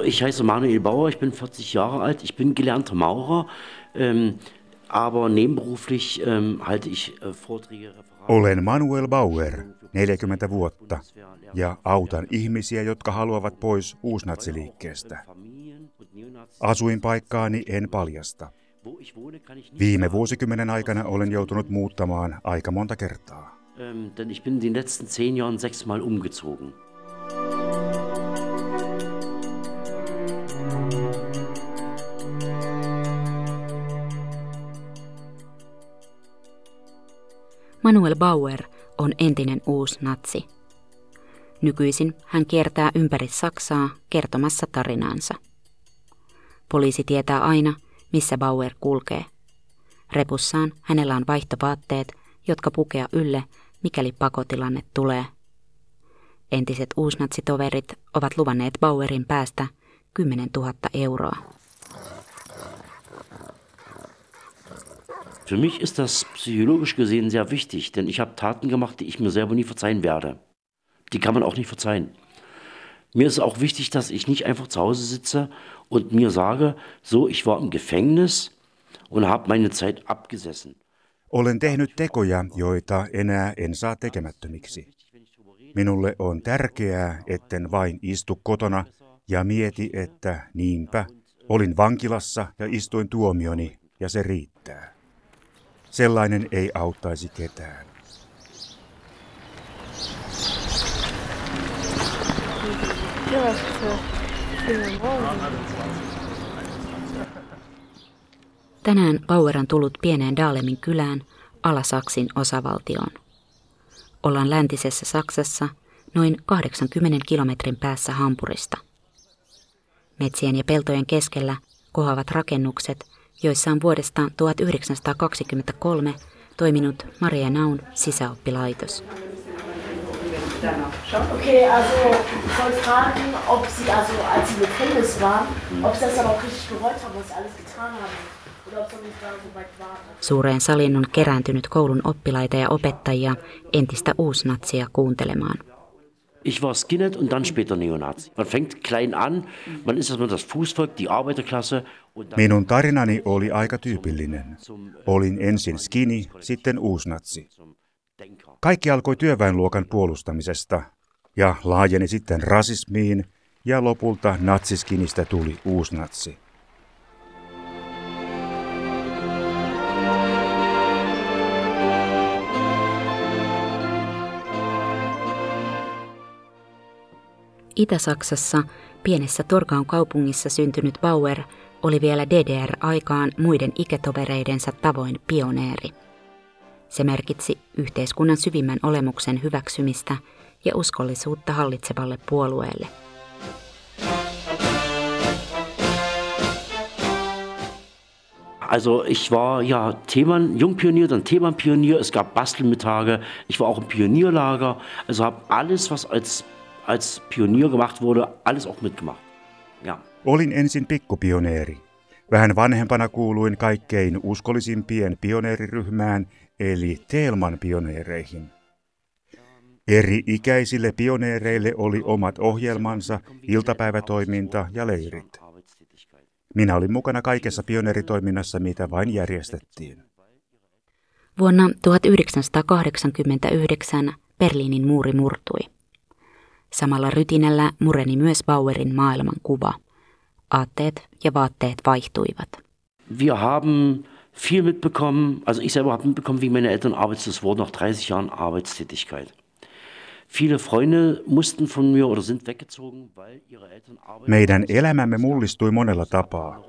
Also ich heiße Manuel Bauer, ich bin 40 Jahre alt, ich bin gelernter Maurer, ähm, aber nebenberuflich ähm, halte ich äh, Vorträge, Referate. Olen Manuel Bauer, 40 vuotta, ja autan ihmisiä, jotka haluavat pois uusnatsiliikkeestä. Asuinpaikkaani en paljasta. Viime vuosikymmenen aikana olen joutunut muuttamaan aika monta kertaa. Ähm, denn ich bin in den letzten zehn Jahren sechsmal umgezogen. Manuel Bauer on entinen uusi natsi. Nykyisin hän kiertää ympäri Saksaa kertomassa tarinaansa. Poliisi tietää aina, missä Bauer kulkee. Repussaan hänellä on vaihtovaatteet, jotka pukea ylle, mikäli pakotilanne tulee. Entiset uusnatsitoverit ovat luvanneet Bauerin päästä 10 000 euroa. Für mich ist das psychologisch gesehen sehr wichtig, denn ich habe Taten gemacht, die ich mir selber nie verzeihen werde. Die kann man auch nicht verzeihen. Mir ist auch wichtig, dass ich nicht einfach zu Hause sitze und mir sage, so, ich war im Gefängnis und habe meine Zeit abgesessen. Olen tehnyt tekoja, joita enää en saa tekemättömiksi. Minulle on tärkeää, etten vain istu kotona ja mieti, että niinpä, olin vankilassa ja istuin tuomioni ja se riittää. Sellainen ei auttaisi ketään. Tänään Bauer on tullut pieneen Daalemin kylään Alasaksin osavaltioon. Ollaan läntisessä Saksassa noin 80 kilometrin päässä Hampurista. Metsien ja peltojen keskellä kohavat rakennukset, joissa on vuodesta 1923 toiminut Maria Naun sisäoppilaitos. Okay, also ich wollte fragen, ob Sie, also als Sie im Gefängnis waren, ob Sie das dann auch richtig bereut haben, was Sie alles getan haben. Oder ob Sie nicht da so weit waren. Suureen saliin on kerääntynyt koulun oppilaita ja opettajia entistä uusnatsia kuuntelemaan. Ich war Skinhead und dann später Neonazi. Man fängt klein an, man ist erstmal das Fußvolk, die Arbeiterklasse. Minun tarinani oli aika tyypillinen. Olin ensin skini, sitten uusnatsi. Kaikki alkoi työväenluokan puolustamisesta ja laajeni sitten rasismiin ja lopulta natsiskinistä tuli uusnatsi. Itä-Saksassa pienessä Torgaun kaupungissa syntynyt Bauer oli vielä DDR-aikaan muiden ikätovereidensa tavoin pioneeri. Se merkitsi yhteiskunnan syvimmän olemuksen hyväksymistä ja uskollisuutta hallitsevalle puolueelle. Also ich war ja Themann, Jungpionier, dann Themenpionier, es gab Bastelmittage, ich war auch im Pionierlager, also habe alles, was als, als Pionier gemacht wurde, alles auch mitgemacht. Ja. Olin ensin pikkupioneeri. Vähän vanhempana kuuluin kaikkein uskollisimpien pioneeriryhmään, eli Teelman pioneereihin. Eri ikäisille pioneereille oli omat ohjelmansa, iltapäivätoiminta ja leirit. Minä olin mukana kaikessa pioneeritoiminnassa, mitä vain järjestettiin. Vuonna 1989 Berliinin muuri murtui. Samalla rytinällä mureni myös Bauerin maailmankuva. Aatteet ja vaatteet vaihtuivat. Wir haben viel mitbekommen, also ich selber habe mitbekommen, wie meine Eltern arbeitslos wurden nach 30 Jahren Arbeitstätigkeit. Viele Freunde mussten von mir oder sind weggezogen, weil ihre Eltern arbeiten. Meidän elämämme mullistui monella tapaa.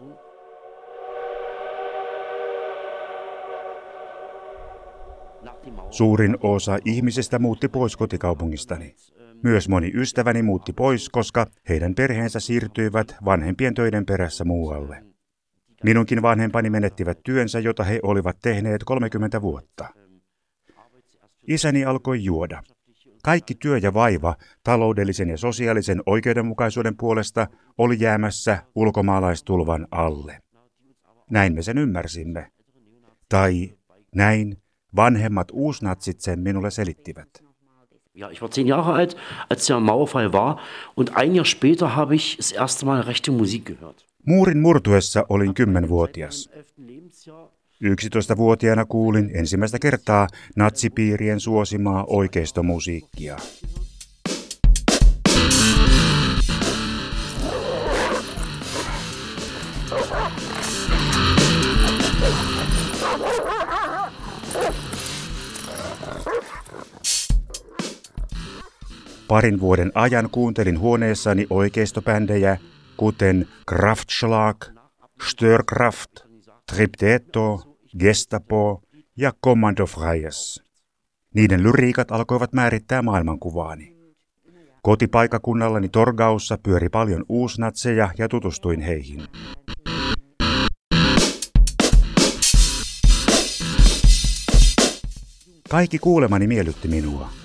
Suurin osa ihmisistä muutti pois kotikaupungistani. Myös moni ystäväni muutti pois, koska heidän perheensä siirtyivät vanhempien töiden perässä muualle. Minunkin vanhempani menettivät työnsä, jota he olivat tehneet 30 vuotta. Isäni alkoi juoda. Kaikki työ ja vaiva taloudellisen ja sosiaalisen oikeudenmukaisuuden puolesta oli jäämässä ulkomaalaistulvan alle. Näin me sen ymmärsimme. Tai näin vanhemmat uusnatsit sen minulle selittivät. Ja, ich war zehn Jahre alt, als der Mauerfall war und ein Jahr später habe ich das erste Mal rechte Musik gehört. Muurin murtuessa olin kymmenvuotias. 11-vuotiaana kuulin ensimmäistä kertaa natsipiirien suosimaa oikeistomusiikkia. Parin vuoden ajan kuuntelin huoneessani oikeistopändejä, kuten Kraftschlag, Störkraft, Tripteto, Gestapo ja Commando Freies. Niiden lyriikat alkoivat määrittää maailmankuvaani. Kotipaikakunnallani Torgaussa pyöri paljon uusnatseja ja tutustuin heihin. Kaikki kuulemani miellytti minua.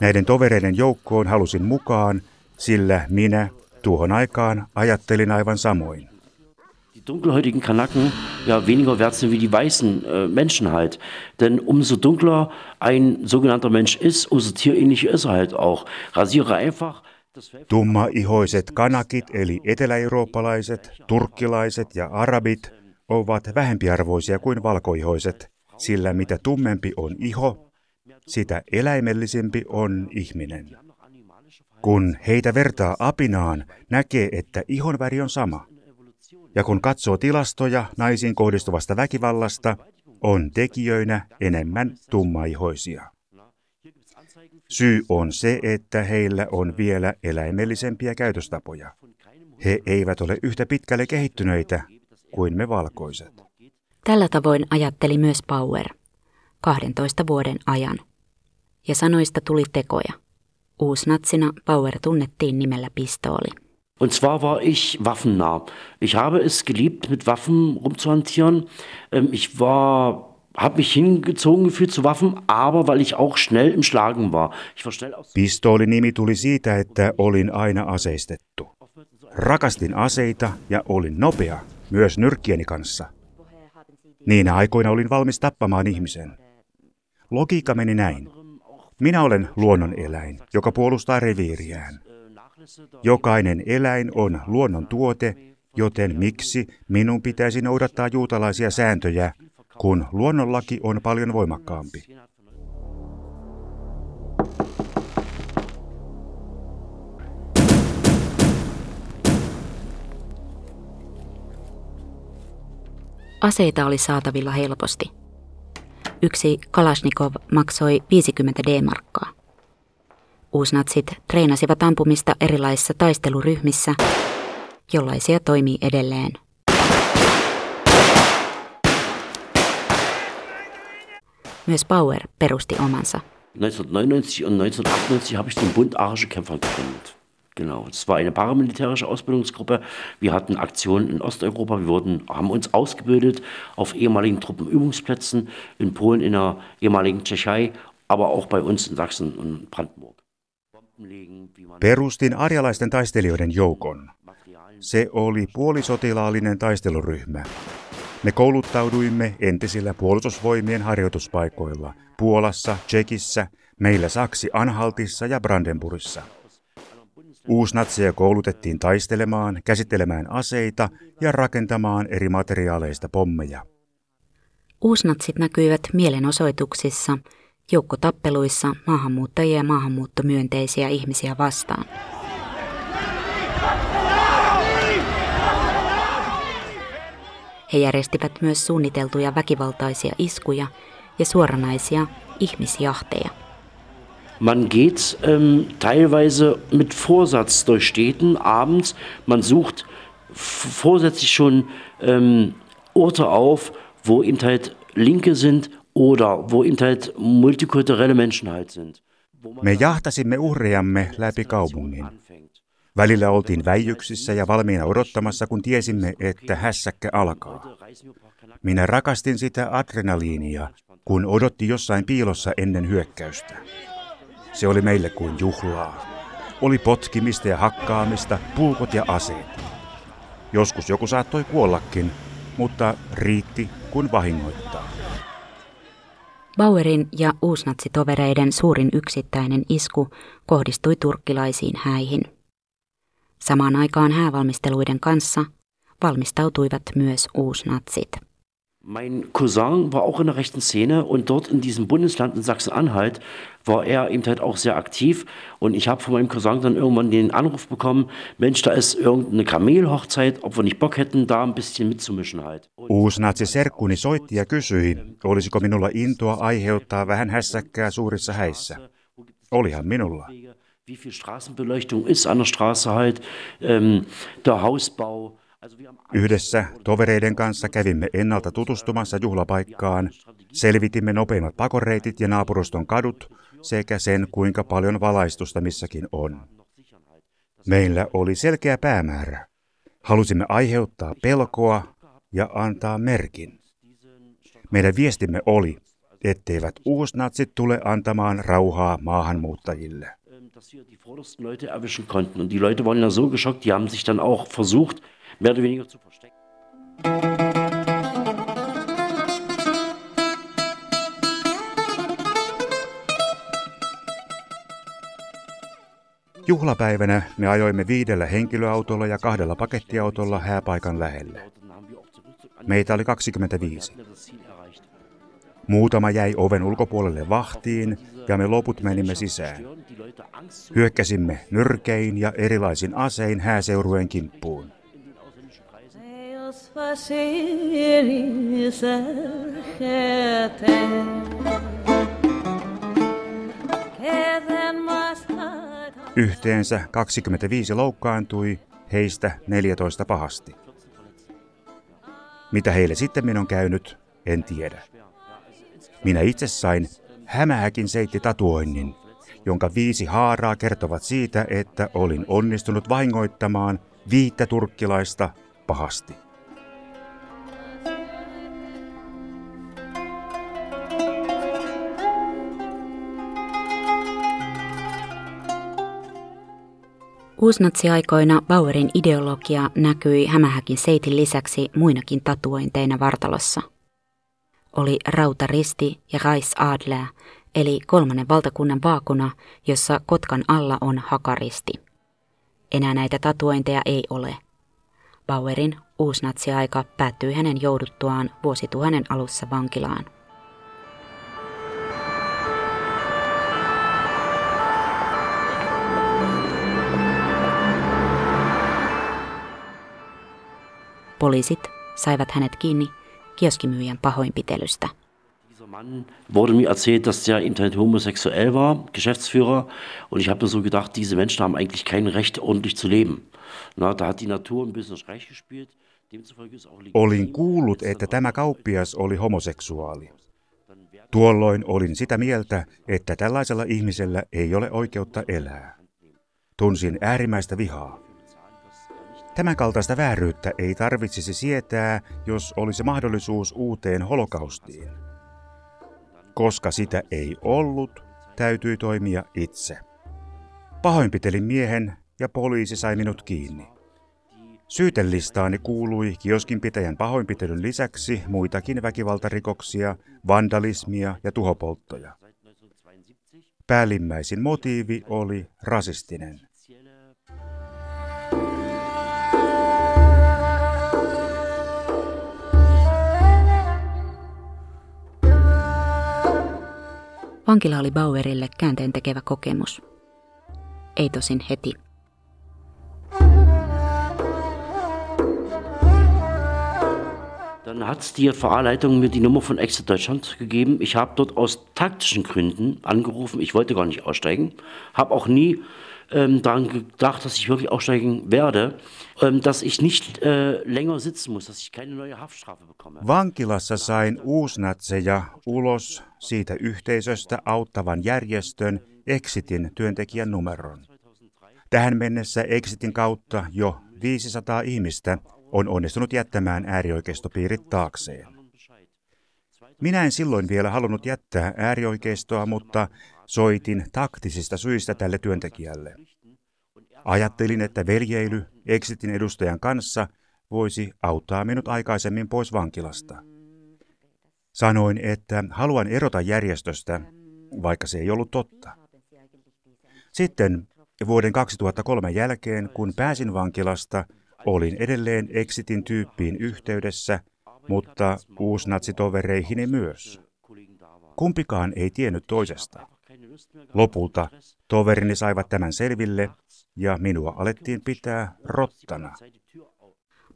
Näiden tovereiden joukkoon halusin mukaan, sillä minä tuohon aikaan ajattelin aivan samoin. Die dunkelhäutigen Kanaken ja weniger wert sind wie die weißen äh, Menschen halt. Denn umso dunkler ein sogenannter Mensch ist, umso tierähnlicher ist er halt auch. Rasiere einfach Tumma-ihoiset kanakit eli etelä-eurooppalaiset, turkkilaiset ja arabit ovat vähempiarvoisia kuin valkoihoiset, sillä mitä tummempi on iho, sitä eläimellisempi on ihminen. Kun heitä vertaa apinaan, näkee, että ihon väri on sama. Ja kun katsoo tilastoja naisiin kohdistuvasta väkivallasta, on tekijöinä enemmän tummaihoisia. Syy on se, että heillä on vielä eläimellisempiä käytöstapoja. He eivät ole yhtä pitkälle kehittyneitä kuin me valkoiset. Tällä tavoin ajatteli myös Power 12 vuoden ajan ja sanoista tuli tekoja. Uusnatsina Bauer tunnettiin nimellä Pistooli. Und zwar war ich waffennah. Ich habe es geliebt, mit Waffen rumzuhantieren. Ähm, ich war habe mich hingezogen gefühlt zu Waffen, aber weil ich auch schnell im Schlagen war. Ich war schnell aus Pistoolinimi tuli siitä, että olin aina aseistettu. Rakastin aseita ja olin nopea, myös nyrkkieni kanssa. Niinä aikoina olin valmis tappamaan ihmisen. Logiikka meni näin. Minä olen luonnoneläin, joka puolustaa reviiriään. Jokainen eläin on luonnon tuote, joten miksi minun pitäisi noudattaa juutalaisia sääntöjä, kun luonnonlaki on paljon voimakkaampi? Aseita oli saatavilla helposti. Yksi Kalashnikov maksoi 50 D-markkaa. Uusnatsit treenasivat ampumista erilaisissa taisteluryhmissä, jollaisia toimii edelleen. Myös Bauer perusti omansa. 1999 und 1998 habe ich den Bund Arische Kämpfer gegründet. Genau, es war eine paramilitärische Ausbildungsgruppe. Wir hatten Aktionen in Osteuropa. Wir wurden, haben uns ausgebildet auf ehemaligen Truppenübungsplätzen in Polen, in der ehemaligen Tschechei, aber auch bei uns in Sachsen und Brandenburg. Perustin arjalaisten taistelijoiden joukon. Se oli puolisotilaallinen taisteluryhmä. Me kouluttauduimme entisillä puolustusvoimien harjoituspaikoilla Puolassa, Tsekissä, meillä Saksi Anhaltissa ja Brandenburgissa – Uusnatseja koulutettiin taistelemaan, käsittelemään aseita ja rakentamaan eri materiaaleista pommeja. Uusnatsit näkyivät mielenosoituksissa, joukkotappeluissa maahanmuuttajia ja maahanmuuttomyönteisiä ihmisiä vastaan. He järjestivät myös suunniteltuja väkivaltaisia iskuja ja suoranaisia ihmisjahteja. Man geht ähm, teilweise mit Vorsatz durch Städten abends. Man sucht vorsätzlich schon ähm, Orte auf, wo eben halt Linke sind oder wo eben halt multikulturelle Menschen halt sind. Me jahtasimme uhriamme läpi kaupungin. Välillä oltiin väijyksissä ja valmiina odottamassa, kun tiesimme, että hässäkkä alkaa. Minä rakastin sitä adrenaliinia, kun odotti jossain piilossa ennen hyökkäystä. Se oli meille kuin juhlaa. Oli potkimista ja hakkaamista, pulkot ja aseet. Joskus joku saattoi kuollakin, mutta riitti, kuin vahingoittaa. Bauerin ja uusnatsitovereiden suurin yksittäinen isku kohdistui turkkilaisiin häihin. Samaan aikaan häävalmisteluiden kanssa valmistautuivat myös uusnatsit. Mein Cousin war auch in der rechten Szene und dort in diesem Bundesland in Sachsen-Anhalt war er eben halt auch sehr aktiv. Und ich habe von meinem Cousin dann irgendwann den Anruf bekommen, Mensch, da ist irgendeine Kamelhochzeit, ob wir nicht Bock hätten, da ein bisschen mitzumischen halt. Uusnatsi serkkuni soitti ja kysyi, olisiko minulla intoa aiheuttaa vähän hässäkkää suurissa häissä. Olihan minulla. Wie viel Straßenbeleuchtung ist an der Straße halt, ähm, der Hausbau. Yhdessä tovereiden kanssa kävimme ennalta tutustumassa juhlapaikkaan, selvitimme nopeimmat pakoreitit ja naapuruston kadut sekä sen, kuinka paljon valaistusta missäkin on. Meillä oli selkeä päämäärä. Halusimme aiheuttaa pelkoa ja antaa merkin. Meidän viestimme oli, etteivät uusnatsit tule antamaan rauhaa maahanmuuttajille. dass wir die vordersten Leute erwischen konnten. Und die Leute waren ja so geschockt, die haben sich dann auch versucht, mehr oder weniger zu verstecken. Juhlapäivänä me ajoimme viidellä henkilöautolla ja kahdella pakettiautolla hääpaikan lähelle. Meitä oli 25. Muutama jäi oven ulkopuolelle vahtiin ja me loput menimme sisään. Hyökkäsimme nyrkein ja erilaisin asein hääseurueen kimppuun. Yhteensä 25 loukkaantui, heistä 14 pahasti. Mitä heille sitten on käynyt, en tiedä. Minä itse sain hämähäkin seitti tatuoinnin, jonka viisi haaraa kertovat siitä, että olin onnistunut vahingoittamaan viittä turkkilaista pahasti. Uusnatsiaikoina Bauerin ideologia näkyi hämähäkin seitin lisäksi muinakin tatuointeina vartalossa. Oli rautaristi ja Adler, eli kolmannen valtakunnan vaakuna, jossa Kotkan alla on hakaristi. Enää näitä tatuointeja ei ole. Bauerin uusnatsiaika päättyi hänen jouduttuaan vuosituhannen alussa vankilaan. Poliisit saivat hänet kiinni kioskimyyjän pahoinpitelystä. Mann wurde mir erzählt, dass der Internet homosexuell war, Geschäftsführer. Und ich habe mir so gedacht, diese Menschen haben eigentlich kein Recht, ordentlich zu leben. Na, da hat die Natur ein bisschen Streich gespielt. Olin kuullut, että tämä kauppias oli homoseksuaali. Tuolloin olin sitä mieltä, että tällaisella ihmisellä ei ole oikeutta elää. Tunsin äärimmäistä vihaa. Tämän kaltaista vääryyttä ei tarvitsisi sietää, jos olisi mahdollisuus uuteen holokaustiin. Koska sitä ei ollut, täytyi toimia itse. Pahoinpitelin miehen ja poliisi sai minut kiinni. Syytelistaani kuului kioskinpitäjän pahoinpitelyn lisäksi muitakin väkivaltarikoksia, vandalismia ja tuhopolttoja. Päällimmäisin motiivi oli rasistinen. Vankila oli Bauerille käänteen tekevä kokemus. Ei tosin heti. Dann hat die JVA-Leitung mir die Nummer von Exit Deutschland gegeben. Ich habe dort aus taktischen Gründen angerufen. Ich wollte gar nicht aussteigen. Habe auch nie ähm, daran gedacht, dass ich wirklich aussteigen werde, ähm, dass ich nicht äh, länger sitzen muss, dass ich keine neue Haftstrafe bekomme. Vankilassa sain uusnatseja ulos siitä yhteisöstä auttavan järjestön Exitin työntekijän numeron. Tähän mennessä Exitin kautta jo 500 ihmistä on onnistunut jättämään äärioikeistopiirit taakseen. Minä en silloin vielä halunnut jättää äärioikeistoa, mutta Soitin taktisista syistä tälle työntekijälle. Ajattelin, että veljeily Exitin edustajan kanssa voisi auttaa minut aikaisemmin pois vankilasta. Sanoin, että haluan erota järjestöstä, vaikka se ei ollut totta. Sitten vuoden 2003 jälkeen, kun pääsin vankilasta, olin edelleen Exitin tyyppiin yhteydessä, mutta uusnatsitovereihini myös. Kumpikaan ei tiennyt toisesta. Lopulta toverini saivat tämän selville ja minua alettiin pitää rottana.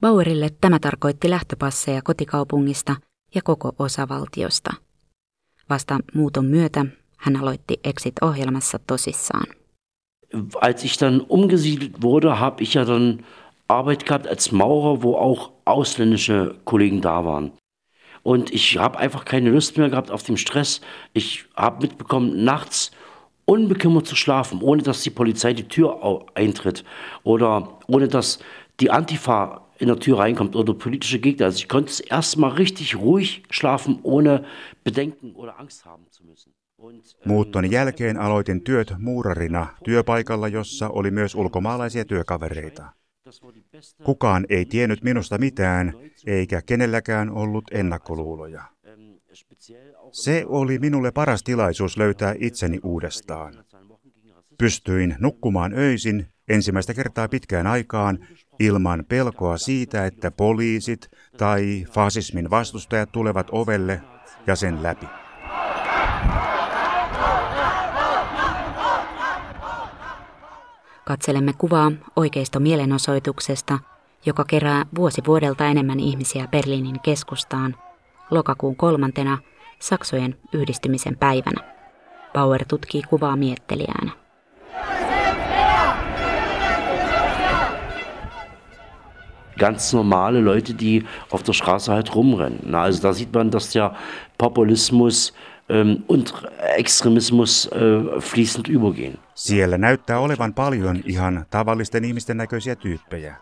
Bauerille tämä tarkoitti lähtöpasseja kotikaupungista ja koko osavaltiosta. Vasta muuton myötä hän aloitti Exit-ohjelmassa tosissaan. Als ich dann umgesiedelt wurde, habe ich ja dann Arbeit gehabt als Maurer, wo auch ausländische Kollegen da waren. Und ich habe einfach keine Lust mehr gehabt auf den Stress. Ich habe mitbekommen, nachts unbekümmert zu schlafen, ohne dass die Polizei die Tür eintritt oder ohne dass die Antifa in der Tür reinkommt oder politische Gegner. Also ich konnte es erstmal richtig ruhig schlafen, ohne Bedenken oder Angst haben zu müssen. Muutton jälkeen aloitin työt muurarina työpaikalla, jossa oli myös ulkomaalaisia työkavereita. Kukaan ei tiennyt minusta mitään, eikä kenelläkään ollut ennakkoluuloja. Se oli minulle paras tilaisuus löytää itseni uudestaan. Pystyin nukkumaan öisin ensimmäistä kertaa pitkään aikaan ilman pelkoa siitä, että poliisit tai fasismin vastustajat tulevat ovelle ja sen läpi. Katselemme kuvaa oikeisto mielenosoituksesta, joka kerää vuosi vuodelta enemmän ihmisiä Berliinin keskustaan lokakuun kolmantena Saksojen yhdistymisen päivänä. Bauer tutkii kuvaa miettelijänä. ganz normale Leute, die auf der Straße halt rumrennen. Also da sieht man, dass der Populismus ähm, und Extremismus äh, fließend übergehen. Siellä näyttää olevan paljon ihan tavallisten ihmisten näköisiä tyyppejä.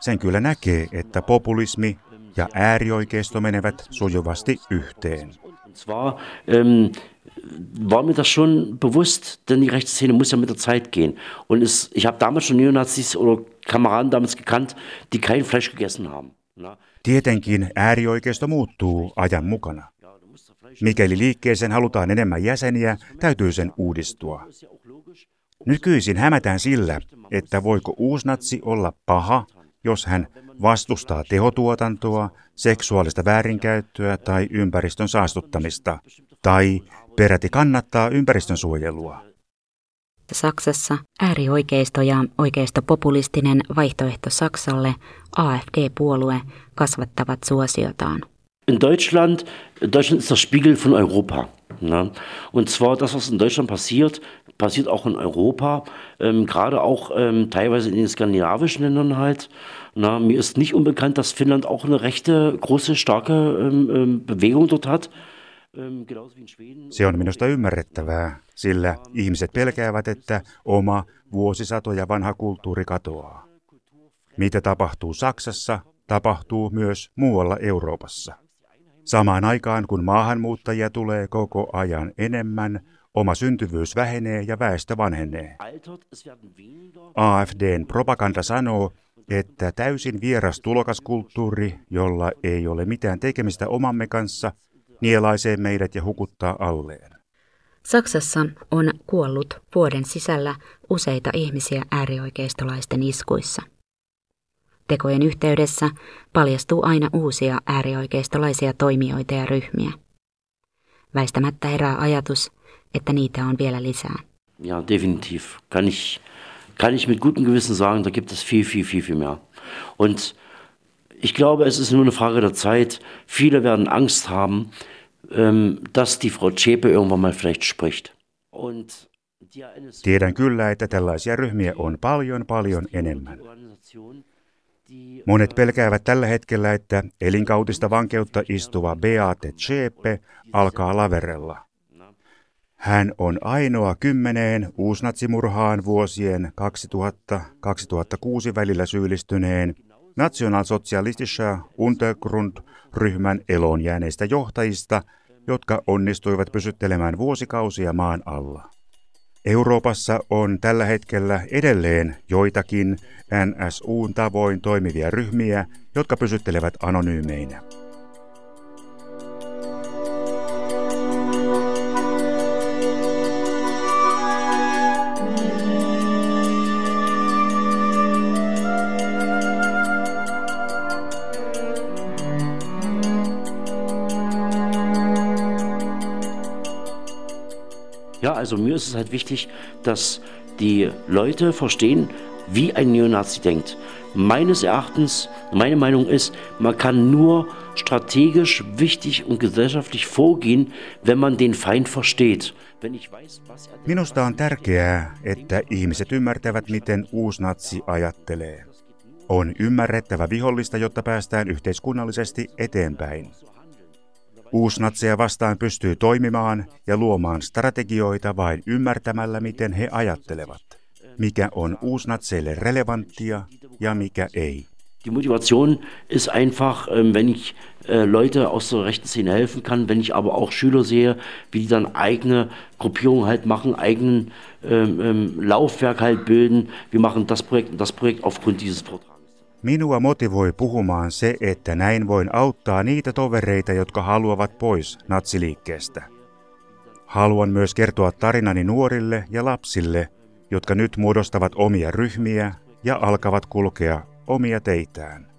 Sen kyllä näkee, että populismi ja äärioikeisto menevät sujuvasti yhteen. Zwar, ähm, war mir das schon bewusst, denn die Rechtsszene muss ja mit der Zeit gehen. Und es, ich habe damals schon Neonazis oder Kameraden damals gekannt, die kein Fleisch gegessen haben. Tietenkin äärioikeisto muuttuu ajan mukana. Mikäli liikkeeseen halutaan enemmän jäseniä, täytyy sen uudistua. Nykyisin hämätään sillä, että voiko uusnatsi olla paha, jos hän vastustaa tehotuotantoa, seksuaalista väärinkäyttöä tai ympäristön saastuttamista, tai peräti kannattaa ympäristönsuojelua. Saksassa äärioikeisto ja oikeistopopulistinen vaihtoehto Saksalle, AFD-puolue, kasvattavat suosiotaan. In Deutschland, Deutschland ist der Spiegel von Europa. Ne? Und zwar das, was in Deutschland passiert, passiert auch in Europa, ähm, gerade auch ähm, teilweise in den skandinavischen Ländern halt. Na, mir ist nicht unbekannt, dass Finnland auch eine rechte, große, starke ähm, ähm Bewegung dort hat. Se on minusta ymmärrettävää, sillä ihmiset pelkäävät, että oma vuosisatoja vanha kulttuuri katoaa. Mitä tapahtuu Saksassa, tapahtuu myös muualla Euroopassa. Samaan aikaan, kun maahanmuuttajia tulee koko ajan enemmän, oma syntyvyys vähenee ja väestö vanhenee. AFDn propaganda sanoo, että täysin vieras tulokaskulttuuri, jolla ei ole mitään tekemistä omamme kanssa, nielaisee meidät ja hukuttaa alleen. Saksassa on kuollut vuoden sisällä useita ihmisiä äärioikeistolaisten iskuissa. Tekojen yhteydessä paljastuu aina uusia äärioikeistolaisia toimijoita ja ryhmiä. Väistämättä herää ajatus, että niitä on vielä lisää. Ja, definitiv. Kann ich, kann ich mit gutem Gewissen sagen, da gibt es viel, viel, viel, viel mehr. Und ich glaube, es ist nur eine Frage der Zeit. Viele werden Angst haben, ähm, dass die Frau Zschäpe irgendwann mal vielleicht spricht. Und Tiedän kyllä, että tällaisia ryhmiä on paljon, paljon enemmän. Monet pelkäävät tällä hetkellä, että elinkautista vankeutta istuva Beate Zschäpe alkaa laverella. Hän on ainoa kymmeneen uusnatsimurhaan vuosien 2000-2006 välillä syyllistyneen nationalsocialistischer Untergrund-ryhmän eloon jääneistä johtajista, jotka onnistuivat pysyttelemään vuosikausia maan alla. Euroopassa on tällä hetkellä edelleen joitakin NSUn tavoin toimivia ryhmiä, jotka pysyttelevät anonyymeinä. Also mir ist es halt wichtig, dass die Leute verstehen, wie ein Neonazi denkt. Meines Erachtens, meine Meinung ist, man kann nur strategisch wichtig und gesellschaftlich vorgehen, wenn man den Feind versteht. Er Minusta on tärkeää, että ihmiset ymmärtävät, miten uusnatsi ajattelee. On ymmärrettävä vihollista, jotta päästään yhteiskunnallisesti eteenpäin. Uusnatseja vastaan pystyy toimimaan ja luomaan strategioita vain ymmärtämällä, miten he ajattelevat. Mikä on uusnatseille relevanttia ja mikä ei. Die Motivation ist einfach, ähm, wenn ich äh, Leute aus der rechten Szene helfen kann, wenn ich aber auch Schüler sehe, wie die dann eigene Gruppierungen halt machen, eigenen ähm, ähm, Laufwerk halt bilden. Wir machen das Projekt und das Projekt aufgrund dieses Vortrags. Minua motivoi puhumaan se, että näin voin auttaa niitä tovereita, jotka haluavat pois natsiliikkeestä. Haluan myös kertoa tarinani nuorille ja lapsille, jotka nyt muodostavat omia ryhmiä ja alkavat kulkea omia teitään.